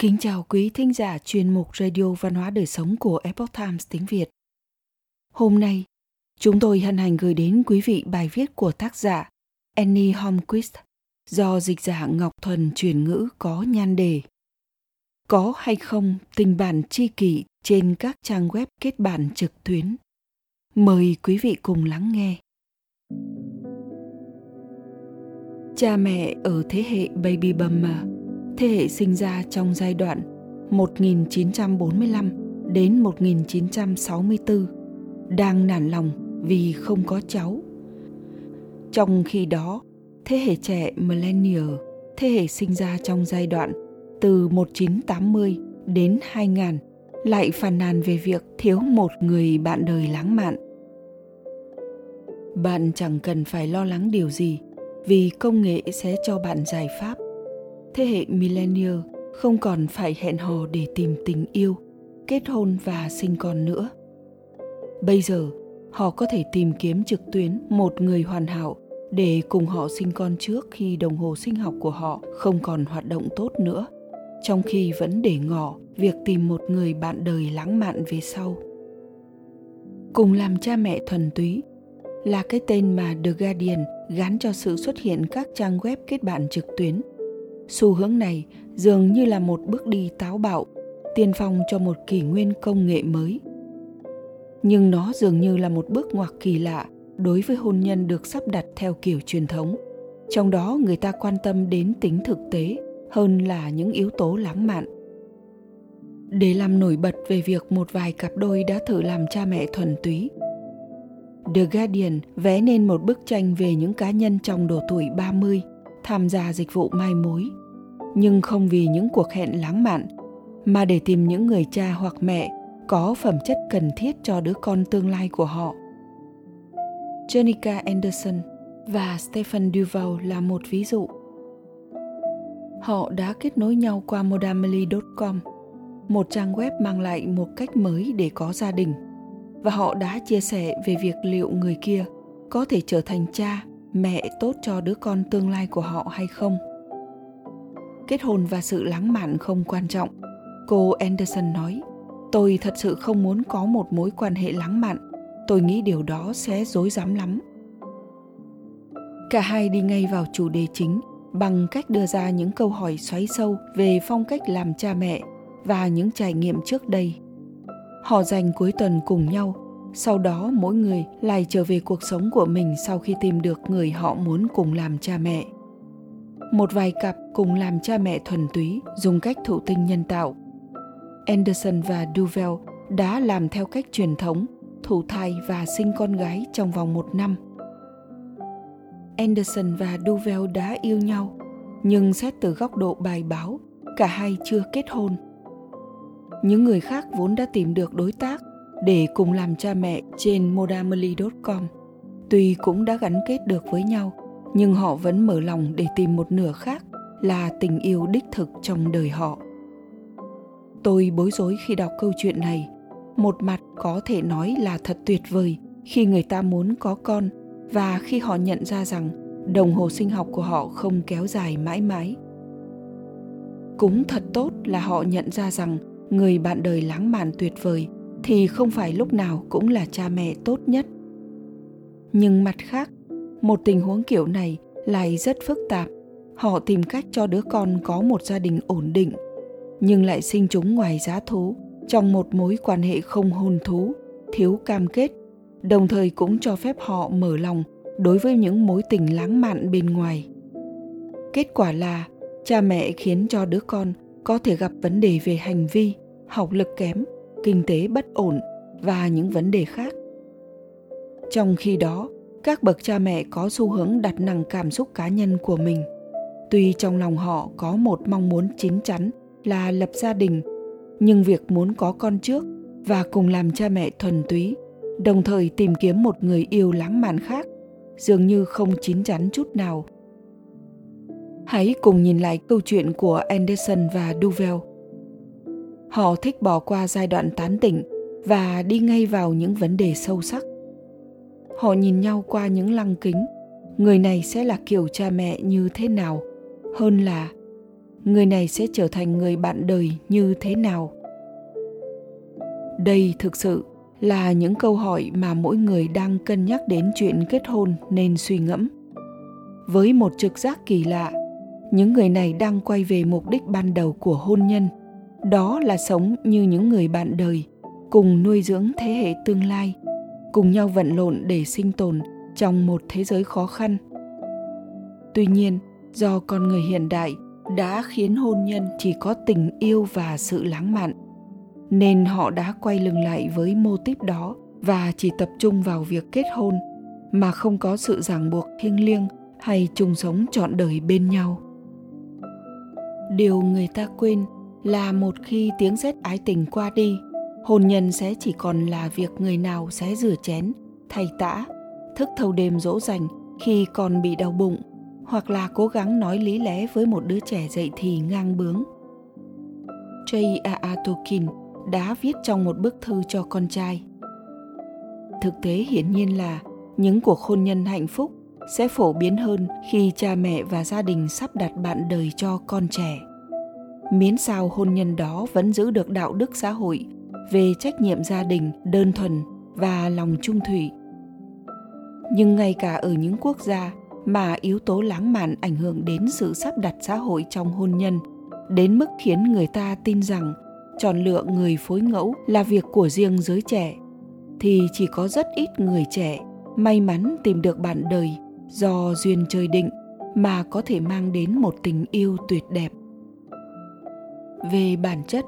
Kính chào quý thính giả chuyên mục Radio Văn hóa Đời Sống của Epoch Times tiếng Việt. Hôm nay, chúng tôi hân hạnh gửi đến quý vị bài viết của tác giả Annie Holmquist do dịch giả Ngọc Thuần chuyển ngữ có nhan đề Có hay không tình bạn tri kỷ trên các trang web kết bạn trực tuyến? Mời quý vị cùng lắng nghe. Cha mẹ ở thế hệ baby boomer thế hệ sinh ra trong giai đoạn 1945 đến 1964 đang nản lòng vì không có cháu. Trong khi đó, thế hệ trẻ millennial, thế hệ sinh ra trong giai đoạn từ 1980 đến 2000 lại phàn nàn về việc thiếu một người bạn đời lãng mạn. Bạn chẳng cần phải lo lắng điều gì vì công nghệ sẽ cho bạn giải pháp thế hệ millennial không còn phải hẹn hò để tìm tình yêu, kết hôn và sinh con nữa. Bây giờ, họ có thể tìm kiếm trực tuyến một người hoàn hảo để cùng họ sinh con trước khi đồng hồ sinh học của họ không còn hoạt động tốt nữa. Trong khi vẫn để ngỏ việc tìm một người bạn đời lãng mạn về sau. Cùng làm cha mẹ thuần túy là cái tên mà The Guardian gắn cho sự xuất hiện các trang web kết bạn trực tuyến xu hướng này dường như là một bước đi táo bạo, tiên phong cho một kỷ nguyên công nghệ mới. Nhưng nó dường như là một bước ngoặt kỳ lạ đối với hôn nhân được sắp đặt theo kiểu truyền thống. Trong đó người ta quan tâm đến tính thực tế hơn là những yếu tố lãng mạn. Để làm nổi bật về việc một vài cặp đôi đã thử làm cha mẹ thuần túy, The Guardian vẽ nên một bức tranh về những cá nhân trong độ tuổi 30 tham gia dịch vụ mai mối nhưng không vì những cuộc hẹn lãng mạn mà để tìm những người cha hoặc mẹ có phẩm chất cần thiết cho đứa con tương lai của họ. Jenica Anderson và Stephen Duval là một ví dụ. Họ đã kết nối nhau qua modamily.com, một trang web mang lại một cách mới để có gia đình. Và họ đã chia sẻ về việc liệu người kia có thể trở thành cha mẹ tốt cho đứa con tương lai của họ hay không kết hôn và sự lãng mạn không quan trọng. Cô anderson nói, tôi thật sự không muốn có một mối quan hệ lãng mạn. Tôi nghĩ điều đó sẽ dối rắm lắm. Cả hai đi ngay vào chủ đề chính, bằng cách đưa ra những câu hỏi xoáy sâu về phong cách làm cha mẹ và những trải nghiệm trước đây. Họ dành cuối tuần cùng nhau, sau đó mỗi người lại trở về cuộc sống của mình sau khi tìm được người họ muốn cùng làm cha mẹ một vài cặp cùng làm cha mẹ thuần túy dùng cách thụ tinh nhân tạo. Anderson và duvel đã làm theo cách truyền thống thụ thai và sinh con gái trong vòng một năm. Anderson và duvel đã yêu nhau nhưng xét từ góc độ bài báo cả hai chưa kết hôn. Những người khác vốn đã tìm được đối tác để cùng làm cha mẹ trên modamily.com. Tuy cũng đã gắn kết được với nhau, nhưng họ vẫn mở lòng để tìm một nửa khác là tình yêu đích thực trong đời họ. Tôi bối rối khi đọc câu chuyện này. Một mặt có thể nói là thật tuyệt vời khi người ta muốn có con và khi họ nhận ra rằng đồng hồ sinh học của họ không kéo dài mãi mãi. Cũng thật tốt là họ nhận ra rằng người bạn đời lãng mạn tuyệt vời thì không phải lúc nào cũng là cha mẹ tốt nhất nhưng mặt khác một tình huống kiểu này lại rất phức tạp. Họ tìm cách cho đứa con có một gia đình ổn định, nhưng lại sinh chúng ngoài giá thú, trong một mối quan hệ không hôn thú, thiếu cam kết, đồng thời cũng cho phép họ mở lòng đối với những mối tình lãng mạn bên ngoài. Kết quả là, cha mẹ khiến cho đứa con có thể gặp vấn đề về hành vi, học lực kém, kinh tế bất ổn và những vấn đề khác. Trong khi đó các bậc cha mẹ có xu hướng đặt nặng cảm xúc cá nhân của mình. Tuy trong lòng họ có một mong muốn chín chắn là lập gia đình, nhưng việc muốn có con trước và cùng làm cha mẹ thuần túy, đồng thời tìm kiếm một người yêu lãng mạn khác, dường như không chín chắn chút nào. Hãy cùng nhìn lại câu chuyện của anderson và duvel. Họ thích bỏ qua giai đoạn tán tỉnh và đi ngay vào những vấn đề sâu sắc họ nhìn nhau qua những lăng kính. Người này sẽ là kiểu cha mẹ như thế nào? Hơn là, người này sẽ trở thành người bạn đời như thế nào? Đây thực sự là những câu hỏi mà mỗi người đang cân nhắc đến chuyện kết hôn nên suy ngẫm. Với một trực giác kỳ lạ, những người này đang quay về mục đích ban đầu của hôn nhân. Đó là sống như những người bạn đời, cùng nuôi dưỡng thế hệ tương lai cùng nhau vận lộn để sinh tồn trong một thế giới khó khăn. Tuy nhiên, do con người hiện đại đã khiến hôn nhân chỉ có tình yêu và sự lãng mạn, nên họ đã quay lưng lại với mô típ đó và chỉ tập trung vào việc kết hôn, mà không có sự ràng buộc thiêng liêng hay chung sống trọn đời bên nhau. Điều người ta quên là một khi tiếng rét ái tình qua đi hôn nhân sẽ chỉ còn là việc người nào sẽ rửa chén, thay tã, thức thâu đêm dỗ dành khi còn bị đau bụng, hoặc là cố gắng nói lý lẽ với một đứa trẻ dậy thì ngang bướng J.A.A. Tolkien đã viết trong một bức thư cho con trai. Thực tế hiển nhiên là những cuộc hôn nhân hạnh phúc sẽ phổ biến hơn khi cha mẹ và gia đình sắp đặt bạn đời cho con trẻ. Miễn sao hôn nhân đó vẫn giữ được đạo đức xã hội về trách nhiệm gia đình, đơn thuần và lòng trung thủy. Nhưng ngay cả ở những quốc gia mà yếu tố lãng mạn ảnh hưởng đến sự sắp đặt xã hội trong hôn nhân, đến mức khiến người ta tin rằng chọn lựa người phối ngẫu là việc của riêng giới trẻ, thì chỉ có rất ít người trẻ may mắn tìm được bạn đời do duyên trời định mà có thể mang đến một tình yêu tuyệt đẹp về bản chất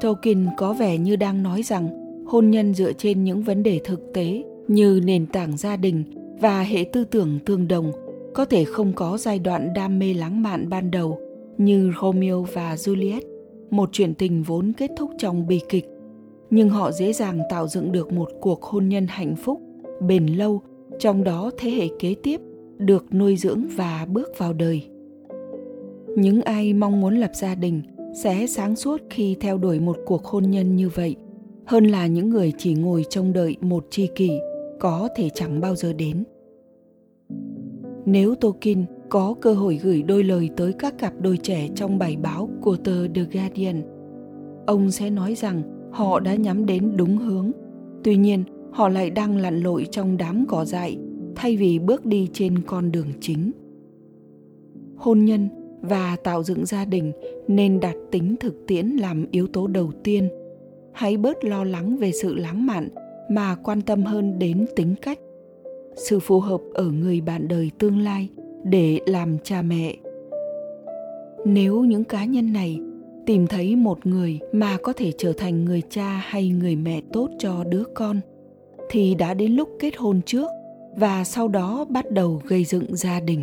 tolkien có vẻ như đang nói rằng hôn nhân dựa trên những vấn đề thực tế như nền tảng gia đình và hệ tư tưởng tương đồng có thể không có giai đoạn đam mê lãng mạn ban đầu như romeo và juliet, một chuyện tình vốn kết thúc trong bi kịch. Nhưng họ dễ dàng tạo dựng được một cuộc hôn nhân hạnh phúc, bền lâu, trong đó thế hệ kế tiếp được nuôi dưỡng và bước vào đời. Những ai mong muốn lập gia đình sẽ sáng suốt khi theo đuổi một cuộc hôn nhân như vậy hơn là những người chỉ ngồi trông đợi một tri kỷ có thể chẳng bao giờ đến nếu Tolkien có cơ hội gửi đôi lời tới các cặp đôi trẻ trong bài báo của tờ The Guardian. Ông sẽ nói rằng họ đã nhắm đến đúng hướng, tuy nhiên họ lại đang lặn lội trong đám cỏ dại thay vì bước đi trên con đường chính. Hôn nhân và tạo dựng gia đình nên đặt tính thực tiễn làm yếu tố đầu tiên. Hãy bớt lo lắng về sự lãng mạn mà quan tâm hơn đến tính cách, sự phù hợp ở người bạn đời tương lai – để làm cha mẹ. Nếu những cá nhân này tìm thấy một người mà có thể trở thành người cha hay người mẹ tốt cho đứa con thì đã đến lúc kết hôn trước và sau đó bắt đầu gây dựng gia đình.